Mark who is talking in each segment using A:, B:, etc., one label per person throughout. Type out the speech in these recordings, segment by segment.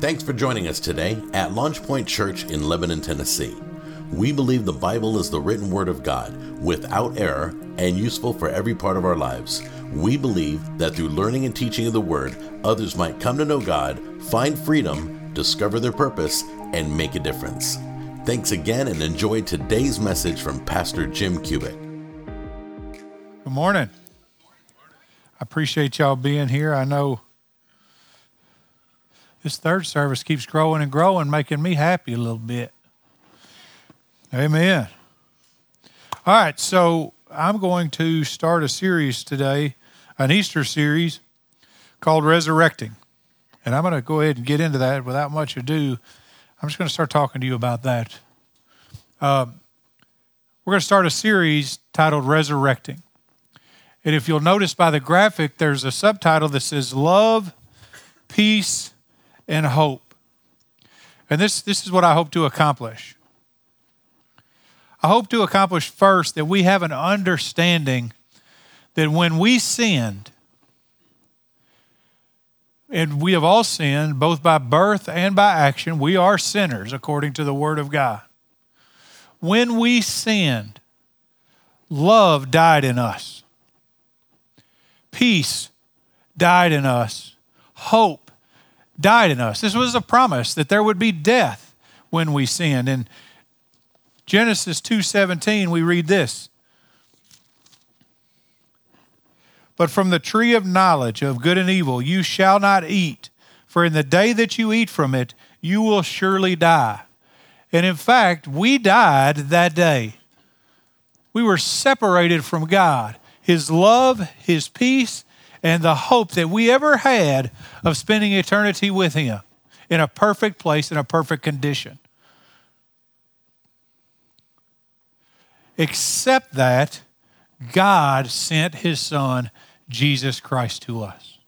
A: Thanks for joining us today at Launch Point Church in Lebanon, Tennessee. We believe the Bible is the written word of God, without error, and useful for every part of our lives. We believe that through learning and teaching of the word, others might come to know God, find freedom, discover their purpose, and make a difference. Thanks again and enjoy today's message from Pastor Jim Cubitt.
B: Good morning. I appreciate y'all being here. I know this third service keeps growing and growing, making me happy a little bit. Amen. All right, so I'm going to start a series today, an Easter series called Resurrecting. And I'm going to go ahead and get into that without much ado. I'm just going to start talking to you about that. Um, we're going to start a series titled Resurrecting. And if you'll notice by the graphic, there's a subtitle that says Love, Peace, and hope. And this, this is what I hope to accomplish. I hope to accomplish first that we have an understanding that when we sinned, and we have all sinned, both by birth and by action, we are sinners according to the Word of God. When we sinned, love died in us, peace died in us, hope died in us. This was a promise that there would be death when we sinned. In Genesis 2:17 we read this. But from the tree of knowledge of good and evil you shall not eat, for in the day that you eat from it you will surely die. And in fact, we died that day. We were separated from God. His love, His peace, and the hope that we ever had of spending eternity with Him in a perfect place, in a perfect condition. Except that God sent His Son, Jesus Christ, to us.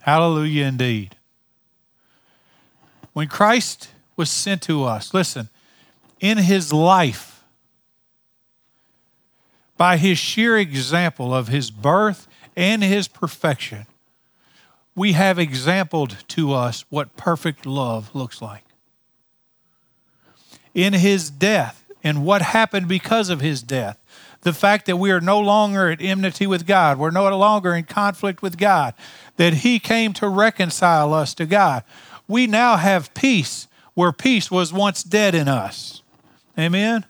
B: Hallelujah, indeed. When Christ was sent to us, listen, in His life, by his sheer example of his birth and his perfection, we have exampled to us what perfect love looks like. In his death and what happened because of his death, the fact that we are no longer at enmity with God, we're no longer in conflict with God, that he came to reconcile us to God. We now have peace where peace was once dead in us. Amen.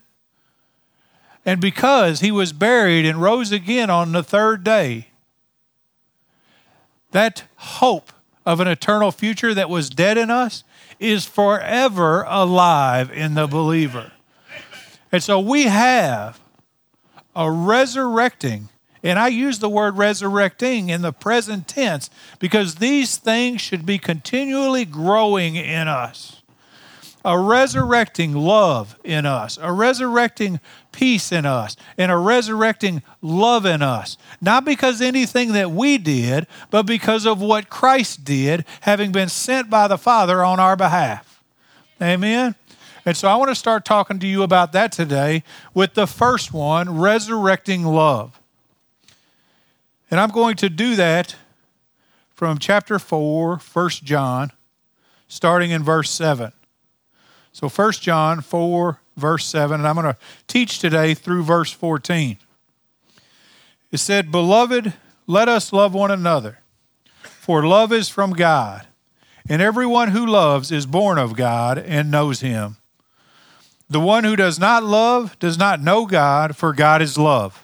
B: And because he was buried and rose again on the third day, that hope of an eternal future that was dead in us is forever alive in the believer. And so we have a resurrecting, and I use the word resurrecting in the present tense because these things should be continually growing in us a resurrecting love in us, a resurrecting peace in us, and a resurrecting love in us. Not because anything that we did, but because of what Christ did, having been sent by the Father on our behalf. Amen. And so I want to start talking to you about that today with the first one resurrecting love. And I'm going to do that from chapter 4, 1 John, starting in verse 7. So 1 John 4, verse 7, and I'm going to teach today through verse 14. It said, Beloved, let us love one another, for love is from God, and everyone who loves is born of God and knows him. The one who does not love does not know God, for God is love.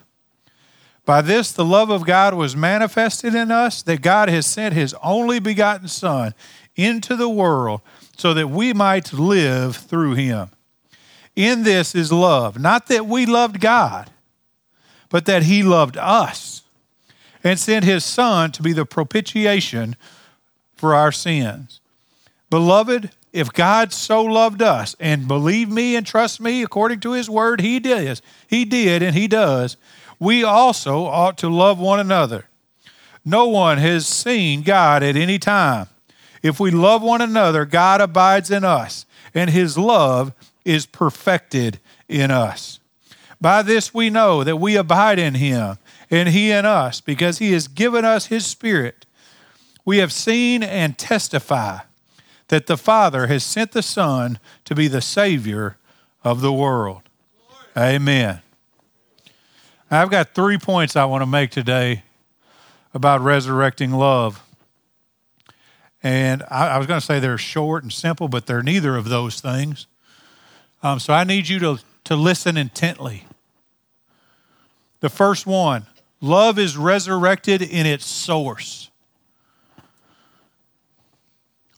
B: By this, the love of God was manifested in us, that God has sent his only begotten Son into the world so that we might live through him. In this is love, not that we loved God, but that he loved us and sent his Son to be the propitiation for our sins. Beloved, if God so loved us, and believe me and trust me according to his word, he did. He did and he does. We also ought to love one another. No one has seen God at any time. If we love one another, God abides in us, and his love is perfected in us. By this we know that we abide in him, and he in us, because he has given us his Spirit. We have seen and testify that the Father has sent the Son to be the Savior of the world. Amen. I've got three points I want to make today about resurrecting love. And I, I was going to say they're short and simple, but they're neither of those things. Um, so I need you to, to listen intently. The first one love is resurrected in its source.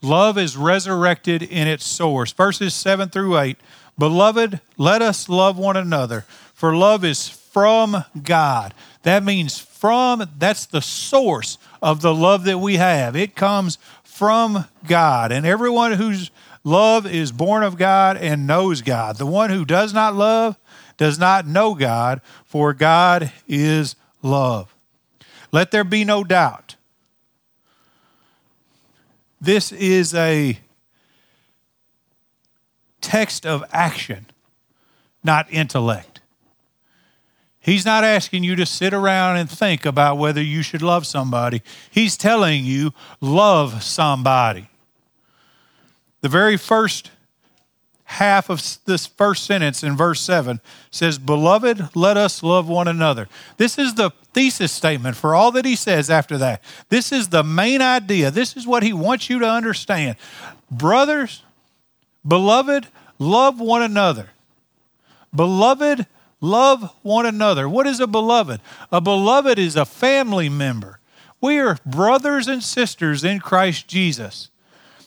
B: Love is resurrected in its source. Verses 7 through 8. Beloved, let us love one another, for love is from God. That means from, that's the source of the love that we have. It comes from God. And everyone whose love is born of God and knows God. The one who does not love does not know God, for God is love. Let there be no doubt. This is a text of action, not intellect. He's not asking you to sit around and think about whether you should love somebody. He's telling you, love somebody. The very first half of this first sentence in verse 7 says, Beloved, let us love one another. This is the thesis statement for all that he says after that. This is the main idea. This is what he wants you to understand. Brothers, beloved, love one another. Beloved, love one another. What is a beloved? A beloved is a family member. We are brothers and sisters in Christ Jesus.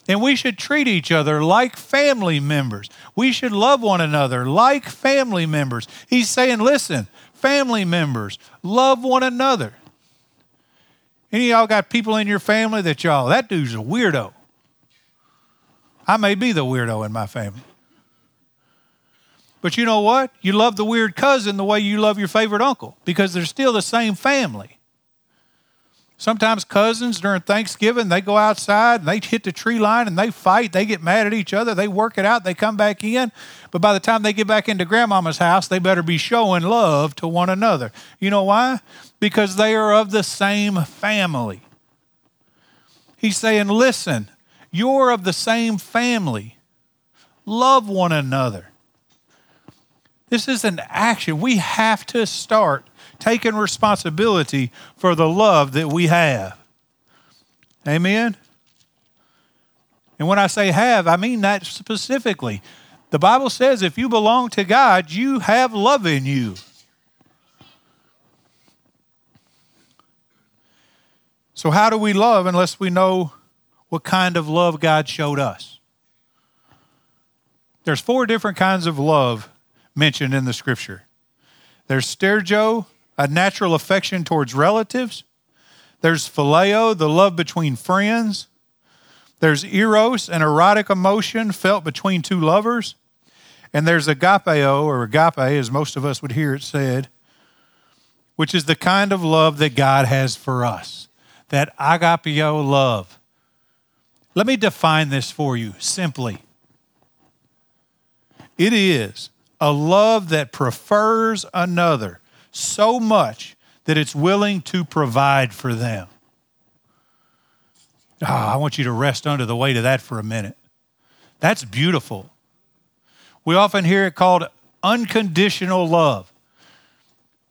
B: And we should treat each other like family members. We should love one another like family members. He's saying, listen, family members, love one another. Any of y'all got people in your family that y'all, that dude's a weirdo. I may be the weirdo in my family. But you know what? You love the weird cousin the way you love your favorite uncle because they're still the same family. Sometimes cousins during Thanksgiving, they go outside and they hit the tree line and they fight. They get mad at each other. They work it out. They come back in. But by the time they get back into grandmama's house, they better be showing love to one another. You know why? Because they are of the same family. He's saying, listen, you're of the same family. Love one another. This is an action. We have to start taking responsibility for the love that we have. Amen? And when I say have, I mean that specifically. The Bible says if you belong to God, you have love in you. So, how do we love unless we know what kind of love God showed us? There's four different kinds of love mentioned in the scripture. There's stergio, a natural affection towards relatives. There's phileo, the love between friends. There's eros, an erotic emotion felt between two lovers. And there's agapeo, or agape, as most of us would hear it said, which is the kind of love that God has for us. That agapeo love. Let me define this for you simply. It is a love that prefers another so much that it's willing to provide for them. Oh, I want you to rest under the weight of that for a minute. That's beautiful. We often hear it called unconditional love.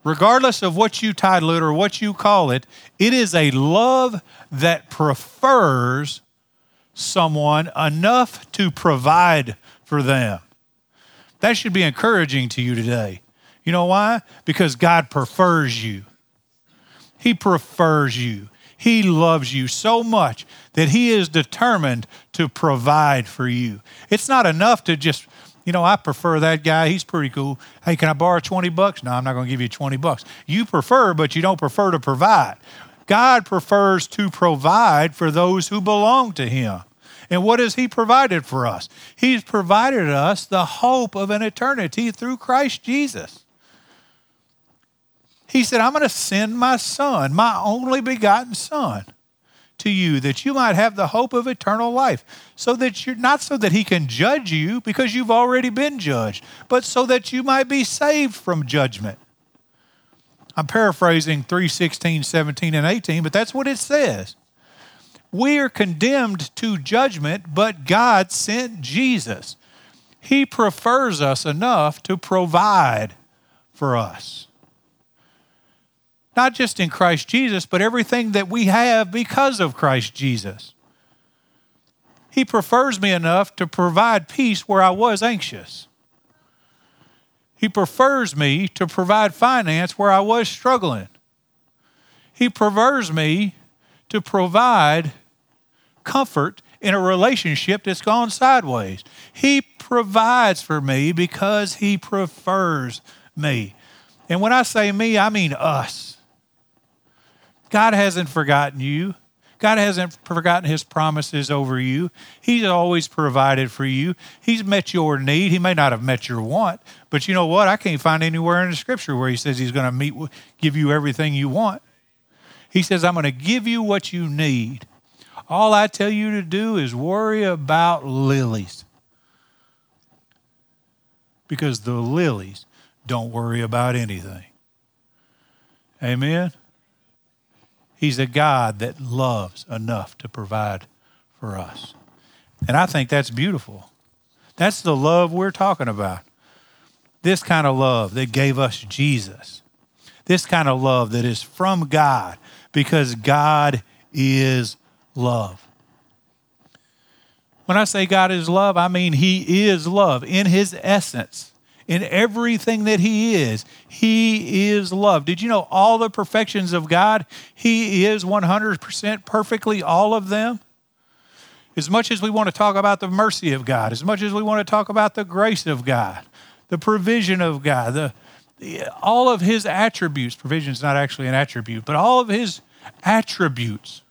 B: Regardless of what you title it or what you call it, it is a love that prefers someone enough to provide for them. That should be encouraging to you today. You know why? Because God prefers you. He prefers you. He loves you so much that He is determined to provide for you. It's not enough to just, you know, I prefer that guy. He's pretty cool. Hey, can I borrow 20 bucks? No, I'm not going to give you 20 bucks. You prefer, but you don't prefer to provide. God prefers to provide for those who belong to Him. And what has He provided for us? He's provided us the hope of an eternity through Christ Jesus. He said, I'm going to send my son, my only begotten son, to you that you might have the hope of eternal life. So that you're not so that he can judge you because you've already been judged, but so that you might be saved from judgment. I'm paraphrasing 3 16, 17, and 18, but that's what it says. We are condemned to judgment, but God sent Jesus. He prefers us enough to provide for us. Not just in Christ Jesus, but everything that we have because of Christ Jesus. He prefers me enough to provide peace where I was anxious. He prefers me to provide finance where I was struggling. He prefers me to provide comfort in a relationship that's gone sideways. He provides for me because He prefers me. And when I say me, I mean us. God hasn't forgotten you. God hasn't forgotten his promises over you. He's always provided for you. He's met your need. He may not have met your want, but you know what? I can't find anywhere in the scripture where he says he's going to meet give you everything you want. He says I'm going to give you what you need. All I tell you to do is worry about lilies. Because the lilies don't worry about anything. Amen. He's a God that loves enough to provide for us. And I think that's beautiful. That's the love we're talking about. This kind of love that gave us Jesus. This kind of love that is from God because God is love. When I say God is love, I mean He is love in His essence in everything that He is. He is love. Did you know all the perfections of God? He is 100% perfectly all of them. As much as we want to talk about the mercy of God, as much as we want to talk about the grace of God, the provision of God, the, the all of His attributes, provision is not actually an attribute, but all of His attributes,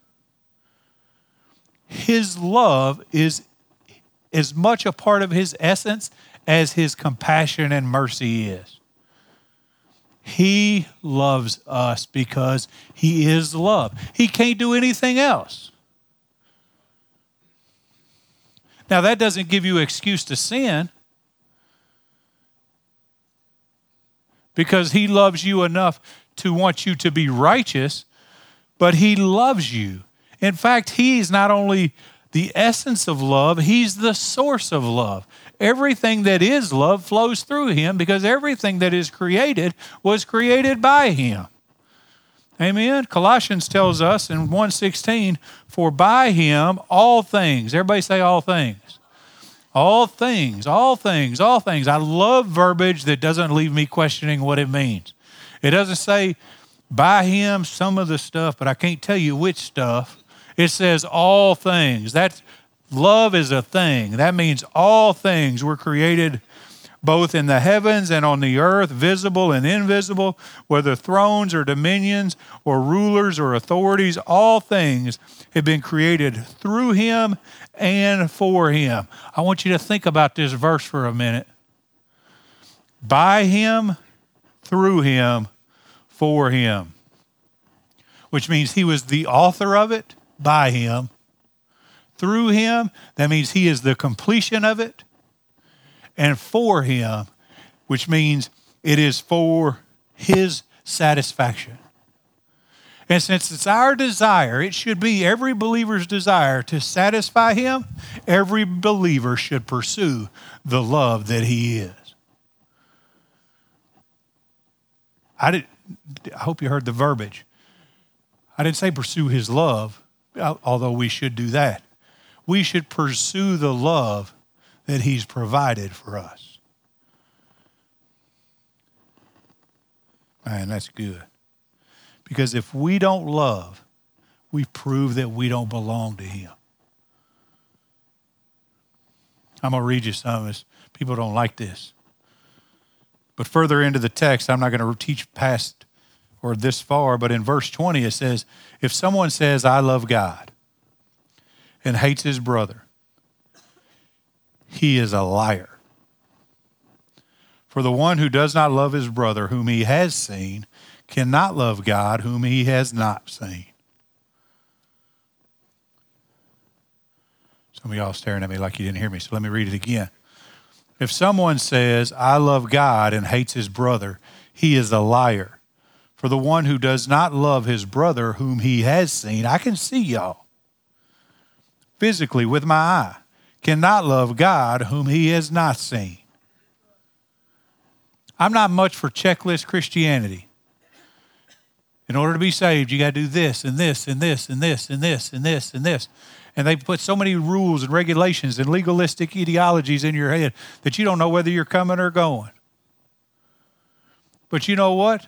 B: His love is as much a part of His essence as his compassion and mercy is. He loves us because he is love. He can't do anything else. Now, that doesn't give you excuse to sin because he loves you enough to want you to be righteous, but he loves you. In fact, he's not only the essence of love, he's the source of love. Everything that is love flows through him because everything that is created was created by him. Amen. Colossians tells us in 116, for by him all things, everybody say all things. All things, all things, all things. I love verbiage that doesn't leave me questioning what it means. It doesn't say by him some of the stuff, but I can't tell you which stuff. It says all things. That Love is a thing. That means all things were created both in the heavens and on the earth, visible and invisible, whether thrones or dominions or rulers or authorities, all things have been created through him and for him. I want you to think about this verse for a minute. By him, through him, for him. Which means he was the author of it by him through him. That means he is the completion of it. And for him, which means it is for his satisfaction. And since it's our desire, it should be every believer's desire to satisfy him, every believer should pursue the love that he is. I, did, I hope you heard the verbiage. I didn't say pursue his love, although we should do that we should pursue the love that He's provided for us. Man, that's good. Because if we don't love, we prove that we don't belong to Him. I'm going to read you some this. People don't like this. But further into the text, I'm not going to teach past or this far, but in verse 20 it says, If someone says, I love God, and hates his brother, he is a liar. For the one who does not love his brother whom he has seen cannot love God whom he has not seen. Some of y'all staring at me like you didn't hear me, so let me read it again. If someone says, I love God and hates his brother, he is a liar. For the one who does not love his brother whom he has seen, I can see y'all. physically with my eye cannot love God whom he has not seen. I'm not much for checklist Christianity. In order to be saved, you got to do this and this and this and this and this and this and this. And they put so many rules and regulations and legalistic ideologies in your head that you don't know whether you're coming or going. But you know what?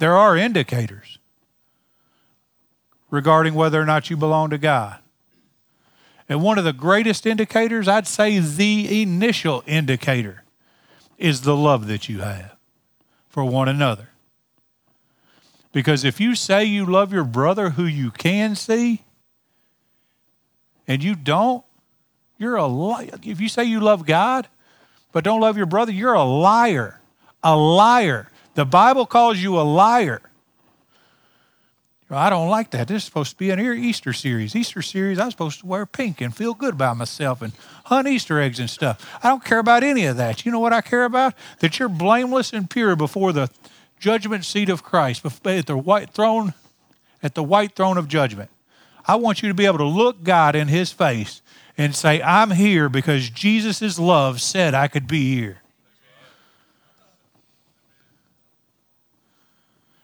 B: There are indicators regarding whether or not you belong to God. And one of the greatest indicators, I'd say the initial indicator, is the love that you have for one another. Because if you say you love your brother who you can see and you don't, you're a liar. If you say you love God but don't love your brother, you're a liar. A liar. The Bible calls you a liar. I don't like that. This is supposed to be an Easter series. Easter series, I'm supposed to wear pink and feel good about myself and hunt Easter eggs and stuff. I don't care about any of that. You know what I care about? That you're blameless and pure before the judgment seat of Christ, at the white throne, at the white throne of judgment. I want you to be able to look God in his face and say, I'm here because Jesus' love said I could be here.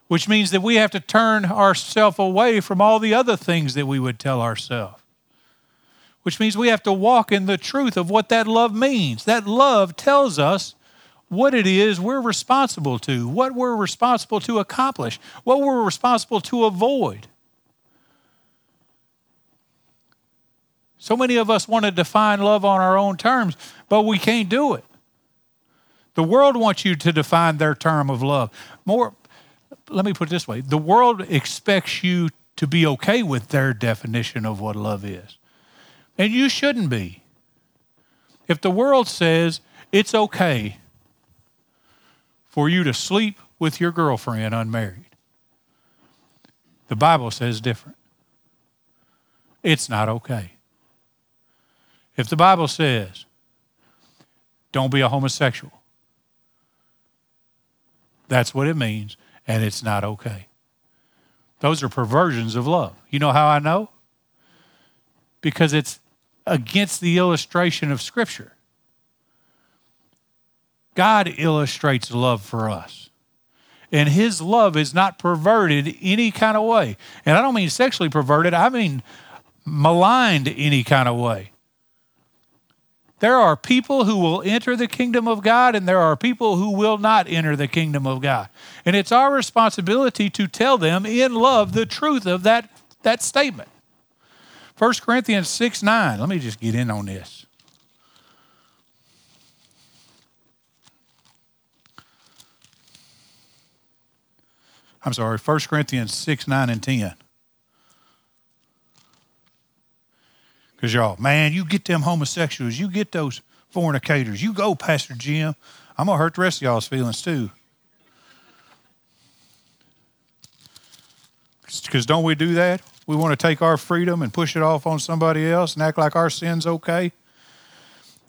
B: Which means that we have to turn ourselves away from all the other things that we would tell ourselves. Which means we have to walk in the truth of what that love means. That love tells us what it is we're responsible to, what we're responsible to accomplish, what we're responsible to avoid. So many of us want to define love on our own terms, but we can't do it. The world wants you to define their term of love. More, let me put it this way the world expects you to be okay with their definition of what love is. And you shouldn't be. If the world says it's okay for you to sleep with your girlfriend unmarried, the Bible says different. It's not okay. If the Bible says, don't be a homosexual, that's what it means and it's not okay. Those are perversions of love. You know how I know? Because it's against the illustration of Scripture. God illustrates love for us. And his love is not perverted any kind of way. And I don't mean sexually perverted, I mean maligned any kind of way. There are people who will enter the kingdom of God, and there are people who will not enter the kingdom of God. And it's our responsibility to tell them in love the truth of that, that statement. 1 Corinthians 6 9. Let me just get in on this. I'm sorry, 1 Corinthians 6 9 and 10. Because y'all, man, you get them homosexuals, you get those fornicators, you go, Pastor Jim. I'm going to hurt the rest of y'all's feelings too. Because don't we do that? We want to take our freedom and push it off on somebody else and act like our sin's okay?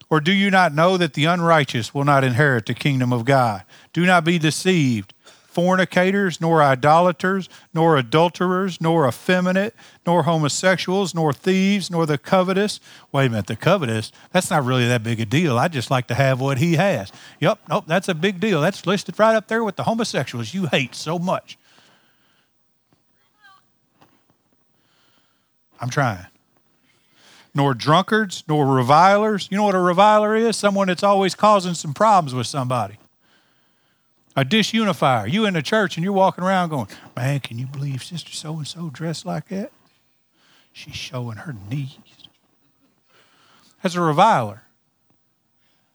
B: Or do you not know that the unrighteous will not inherit the kingdom of God? Do not be deceived fornicators, nor idolaters, nor adulterers, nor effeminate, nor homosexuals, nor thieves, nor the covetous. Wait a minute, the covetous, that's not really that big a deal. I just like to have what he has. Yep, nope, that's a big deal. That's listed right up there with the homosexuals you hate so much. I'm trying. Nor drunkards, nor revilers. You know what a reviler is? Someone that's always causing some problems with somebody a disunifier. You in the church and you're walking around going, man, can you believe Sister so and so dressed like that? She's showing her knees. That's a reviler.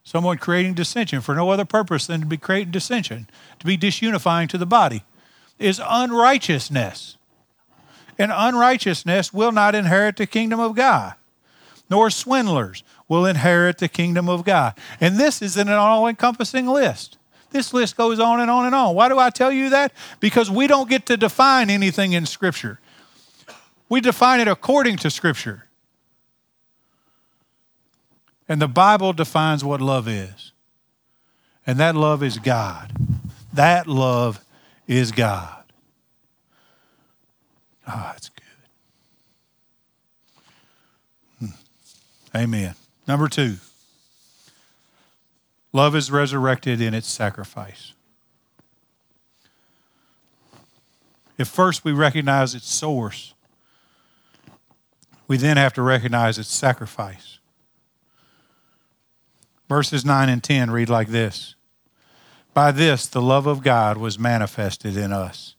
B: Someone creating dissension for no other purpose than to be creating dissension, to be disunifying to the body, is unrighteousness. And unrighteousness will not inherit the kingdom of God, nor swindlers will inherit the kingdom of God. And this is an all encompassing list. This list goes on and on and on. Why do I tell you that? Because we don't get to define anything in Scripture, we define it according to Scripture. And the Bible defines what love is. And that love is God. That love is God. Ah, oh, that's good. Amen. Number two, love is resurrected in its sacrifice. If first we recognize its source, we then have to recognize its sacrifice. Verses 9 and 10 read like this By this the love of God was manifested in us,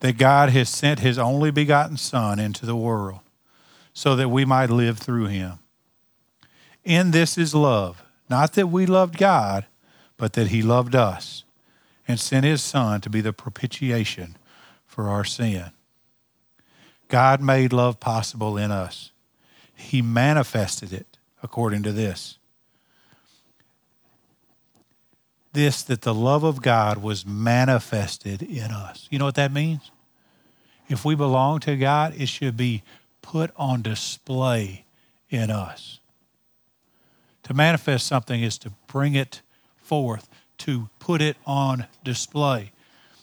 B: that God has sent his only begotten Son into the world so that we might live through him. In this is love, not that we loved God, but that he loved us and sent his Son to be the propitiation for our sin. God made love possible in us. He manifested it according to this this that the love of God was manifested in us. You know what that means? If we belong to God, it should be put on display in us. To manifest something is to bring it forth, to put it on display.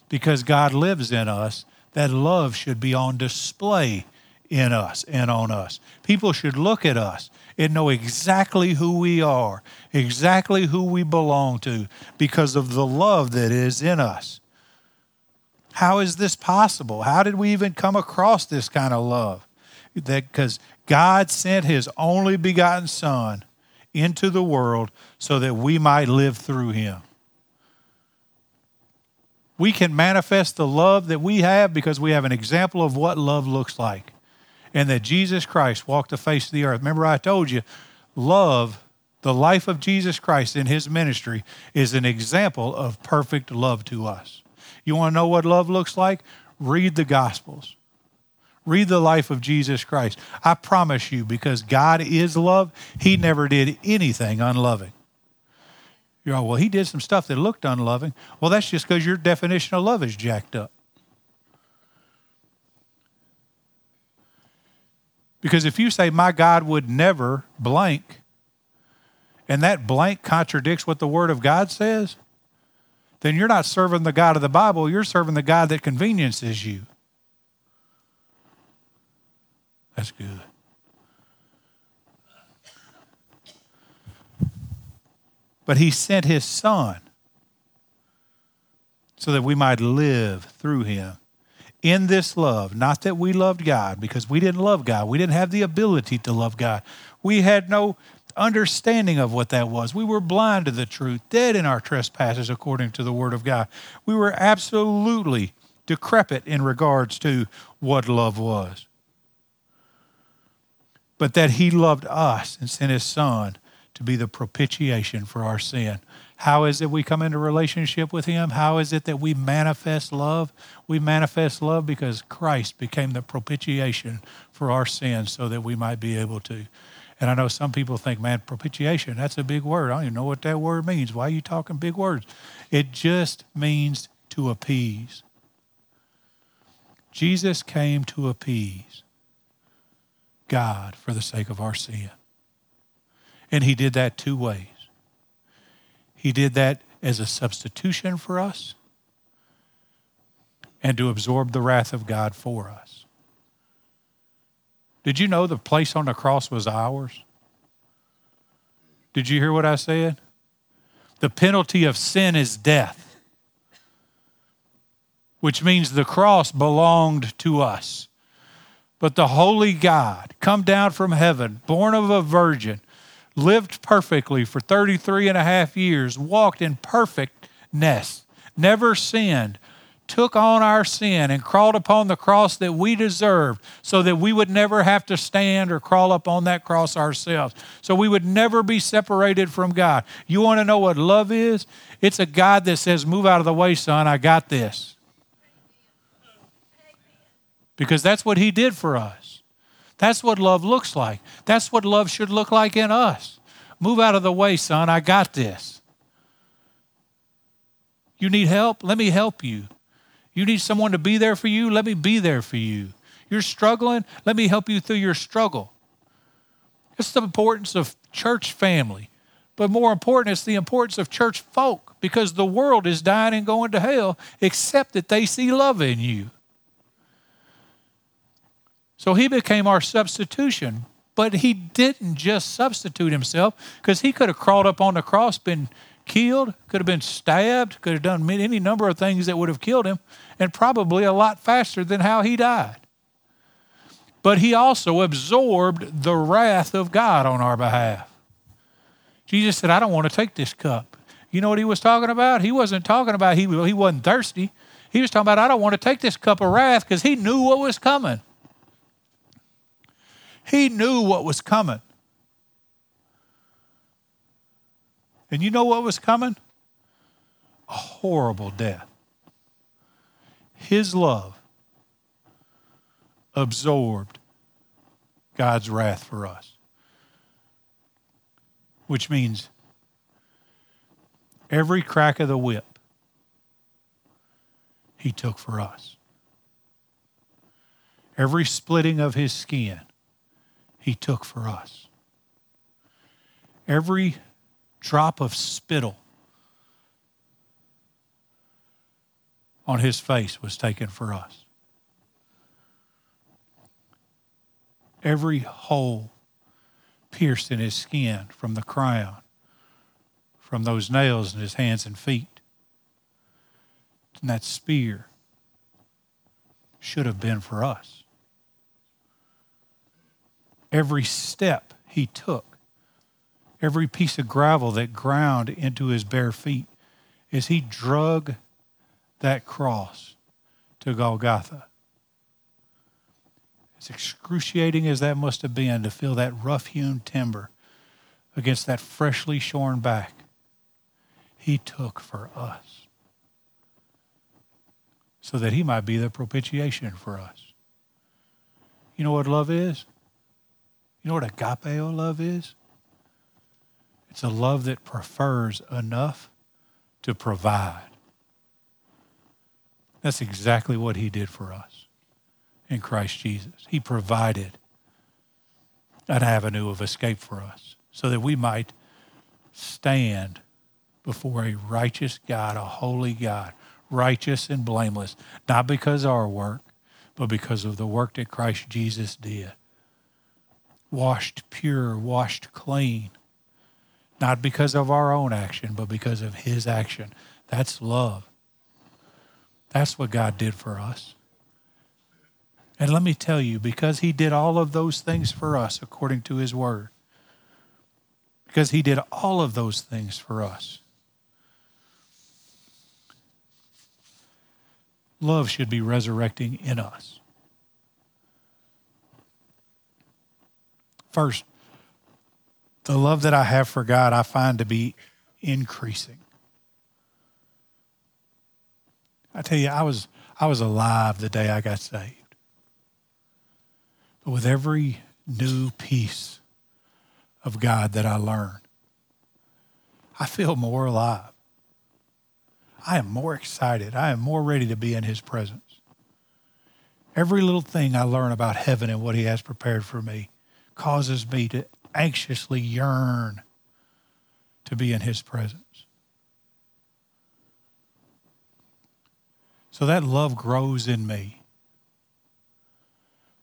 B: Because God lives in us, that love should be on display in us and on us. People should look at us and know exactly who we are, exactly who we belong to, because of the love that is in us. How is this possible? How did we even come across this kind of love? That because God sent his only begotten Son into the world so that we might live through him. We can manifest the love that we have because we have an example of what love looks like and that Jesus Christ walked the face of the earth. Remember, I told you, love, the life of Jesus Christ in his ministry, is an example of perfect love to us. You want to know what love looks like? Read the Gospels. Read the life of Jesus Christ. I promise you, because God is love, he never did anything unloving. You're all, well, he did some stuff that looked unloving. Well, that's just because your definition of love is jacked up. Because if you say, My God would never blank, and that blank contradicts what the Word of God says, then you're not serving the God of the Bible, you're serving the God that conveniences you. That's good. But He sent His Son so that we might live through Him in this love, not that we loved God, because we didn't love God. We didn't have the ability to love God. We had no understanding of what that was. We were blind to the truth, dead in our trespasses, according to the Word of God. We were absolutely decrepit in regards to what love was. But that He loved us and sent His Son to be the propitiation for our sin. How is it we come into relationship with Him? How is it that we manifest love? We manifest love because Christ became the propitiation for our sins so that we might be able to. And I know some people think, man, propitiation, that's a big word. I don't even know what that word means. Why are you talking big words? It just means to appease. Jesus came to appease God for the sake of our sin. And he did that two ways. He did that as a substitution for us and to absorb the wrath of God for us. Did you know the place on the cross was ours? Did you hear what I said? The penalty of sin is death, which means the cross belonged to us. But the holy God, come down from heaven, born of a virgin, lived perfectly for 33 and a half years, walked in perfectness, never sinned, took on our sin and crawled upon the cross that we deserved so that we would never have to stand or crawl up on that cross ourselves. So we would never be separated from God. You want to know what love is? It's a God that says, Move out of the way, son, I got this. Because that's what He did for us. That's what love looks like. That's what love should look like in us. Move out of the way, son. I got this. You need help? Let me help you. You need someone to be there for you? Let me be there for you. You're struggling? Let me help you through your struggle. It's the importance of church family. But more important, it's the importance of church folk because the world is dying and going to hell except that they see love in you. So he became our substitution But he didn't just substitute himself because he could have crawled up on the cross, been killed, could have been stabbed, could have done any number of things that would have killed him, and probably a lot faster than how he died. But he also absorbed the wrath of God on our behalf. Jesus said, I don't want to take this cup. You know what he was talking about? He wasn't talking about he, he wasn't thirsty. He was talking about, I don't want to take this cup of wrath because he knew what was coming. He knew what was coming. And you know what was coming? A horrible death. His love absorbed God's wrath for us, which means every crack of the whip he took for us. Every splitting of his skin he took for us. Every drop of spittle on his face was taken for us. Every hole pierced in his skin from the crown, from those nails in his hands and feet, and that spear should have been for us every step he took, every piece of gravel that ground into his bare feet as he drug that cross to Golgotha. As excruciating as that must have been to feel that rough hewn timber against that freshly shorn back, he took for us so that he might be the propitiation for us. You know what love is? You know what agapeo love is? It's a love that prefers enough to provide. That's exactly what he did for us in Christ Jesus. He provided an avenue of escape for us so that we might stand before a righteous God, a holy God, righteous and blameless, not because of our work, but because of the work that Christ Jesus did washed pure, washed clean. Not because of our own action, but because of His action. That's love. That's what God did for us. And let me tell you, because He did all of those things for us according to His Word, because He did all of those things for us, love should be resurrecting in us. First, the love that I have for God, I find to be increasing. I tell you, I was I was alive the day I got saved. But with every new piece of God that I learn, I feel more alive. I am more excited. I am more ready to be in His presence. Every little thing I learn about heaven and what He has prepared for me causes me to anxiously yearn to be in His presence. So that love grows in me.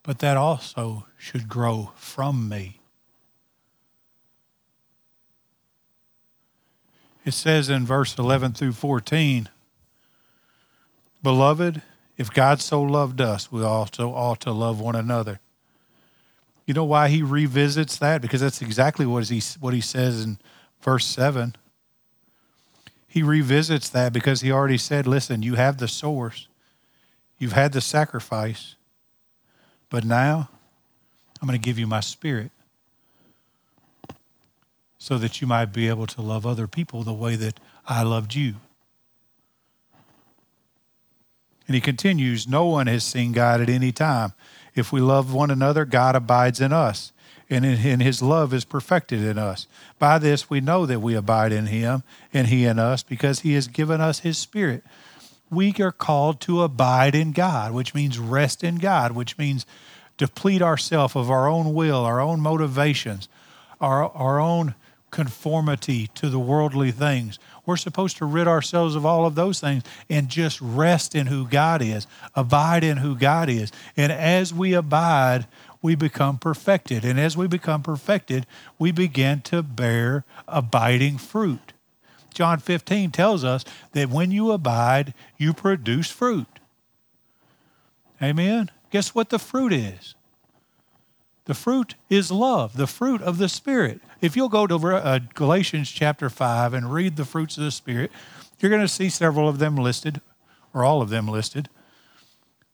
B: But that also should grow from me. It says in verse 11 through 14 Beloved, if God so loved us, we also ought to love one another. You know why he revisits that? Because that's exactly what he, what he says in verse 7. He revisits that because he already said, listen, you have the source, you've had the sacrifice, but now I'm going to give you my spirit so that you might be able to love other people the way that I loved you. And he continues, No one has seen God at any time. If we love one another, God abides in us, and in, his love is perfected in us. By this we know that we abide in him, and he in us, because he has given us his spirit. We are called to abide in God, which means rest in God, which means deplete ourselves of our own will, our own motivations, our, our own conformity to the worldly things. We're supposed to rid ourselves of all of those things and just rest in who God is, abide in who God is. And as we abide, we become perfected. And as we become perfected, we begin to bear abiding fruit. John 15 tells us that when you abide, you produce fruit. Amen? Guess what the fruit is? The fruit is love, the fruit of the Spirit. If you'll go to uh, Galatians chapter 5 and read the fruits of the Spirit, you're going to see several of them listed, or all of them listed.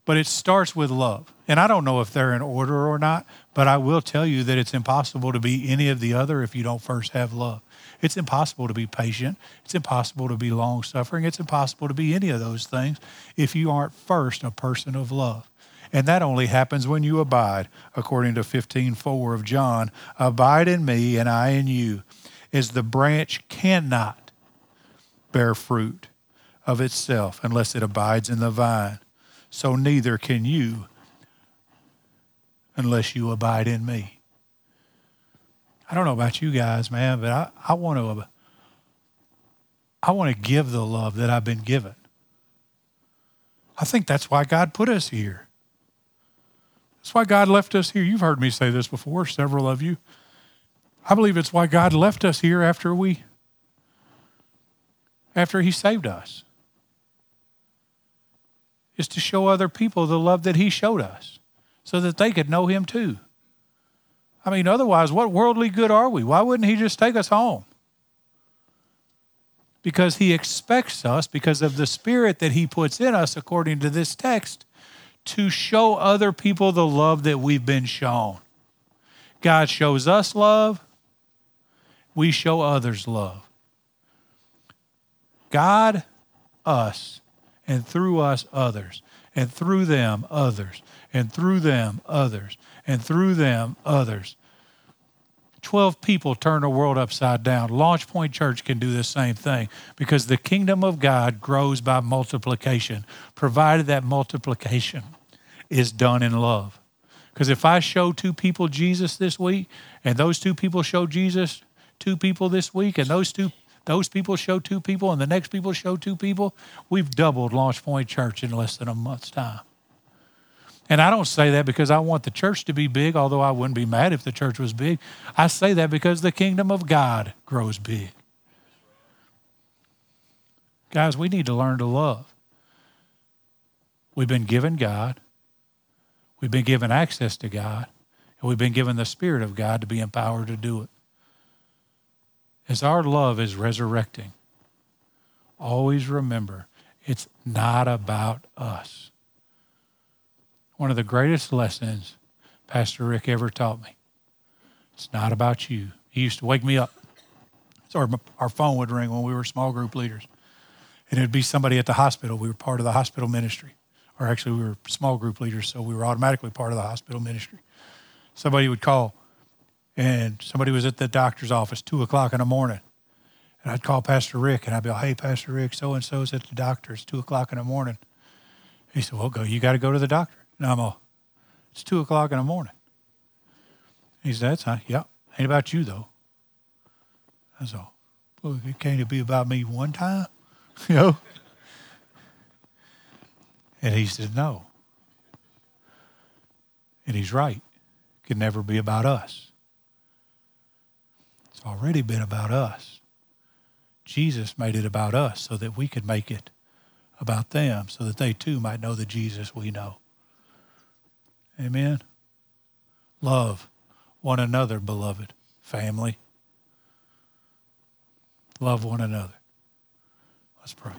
B: But it starts with love. And I don't know if they're in order or not, but I will tell you that it's impossible to be any of the other if you don't first have love. It's impossible to be patient. It's impossible to be long suffering. It's impossible to be any of those things if you aren't first a person of love. And that only happens when you abide, according to 15:4 of John. Abide in me and I in you, as the branch cannot bear fruit of itself unless it abides in the vine. So neither can you unless you abide in me. I don't know about you guys, man, but I, I want to I want to give the love that I've been given. I think that's why God put us here. That's why God left us here. You've heard me say this before, several of you. I believe it's why God left us here after we after he saved us. Is to show other people the love that he showed us so that they could know him too. I mean, otherwise, what worldly good are we? Why wouldn't he just take us home? Because he expects us, because of the spirit that he puts in us, according to this text, to show other people the love that we've been shown. God shows us love, we show others love. God, us, and through us, others, and through them, others, and through them, others, and through them, others. 12 people turn the world upside down. Launch Point Church can do the same thing because the kingdom of God grows by multiplication, provided that multiplication is done in love. Because if I show two people Jesus this week, and those two people show Jesus two people this week, and those two those people show two people, and the next people show two people, we've doubled Launch Point Church in less than a month's time. And I don't say that because I want the church to be big, although I wouldn't be mad if the church was big. I say that because the kingdom of God grows big. Guys, we need to learn to love. We've been given God. We've been given access to God, and we've been given the Spirit of God to be empowered to do it. As our love is resurrecting, always remember it's not about us. One of the greatest lessons Pastor Rick ever taught me it's not about you. He used to wake me up. So our, our phone would ring when we were small group leaders. And it'd be somebody at the hospital. We were part of the hospital ministry or actually we were small group leaders, so we were automatically part of the hospital ministry. Somebody would call, and somebody was at the doctor's office two o'clock in the morning, and I'd call Pastor Rick, and I'd be like, "Hey, Pastor Rick, so and so's at the doctor's two o'clock in the morning." He said, "Well, go. You got to go to the doctor." And I'm all, "It's two o'clock in the morning." He said, "That's not. Yep. Ain't about you though." That's all. Well, it can't be about me one time, you know. And he said, No. And he's right. It can never be about us. It's already been about us. Jesus made it about us so that we could make it about them, so that they too might know the Jesus we know. Amen. Love one another, beloved family. Love one another. Let's pray.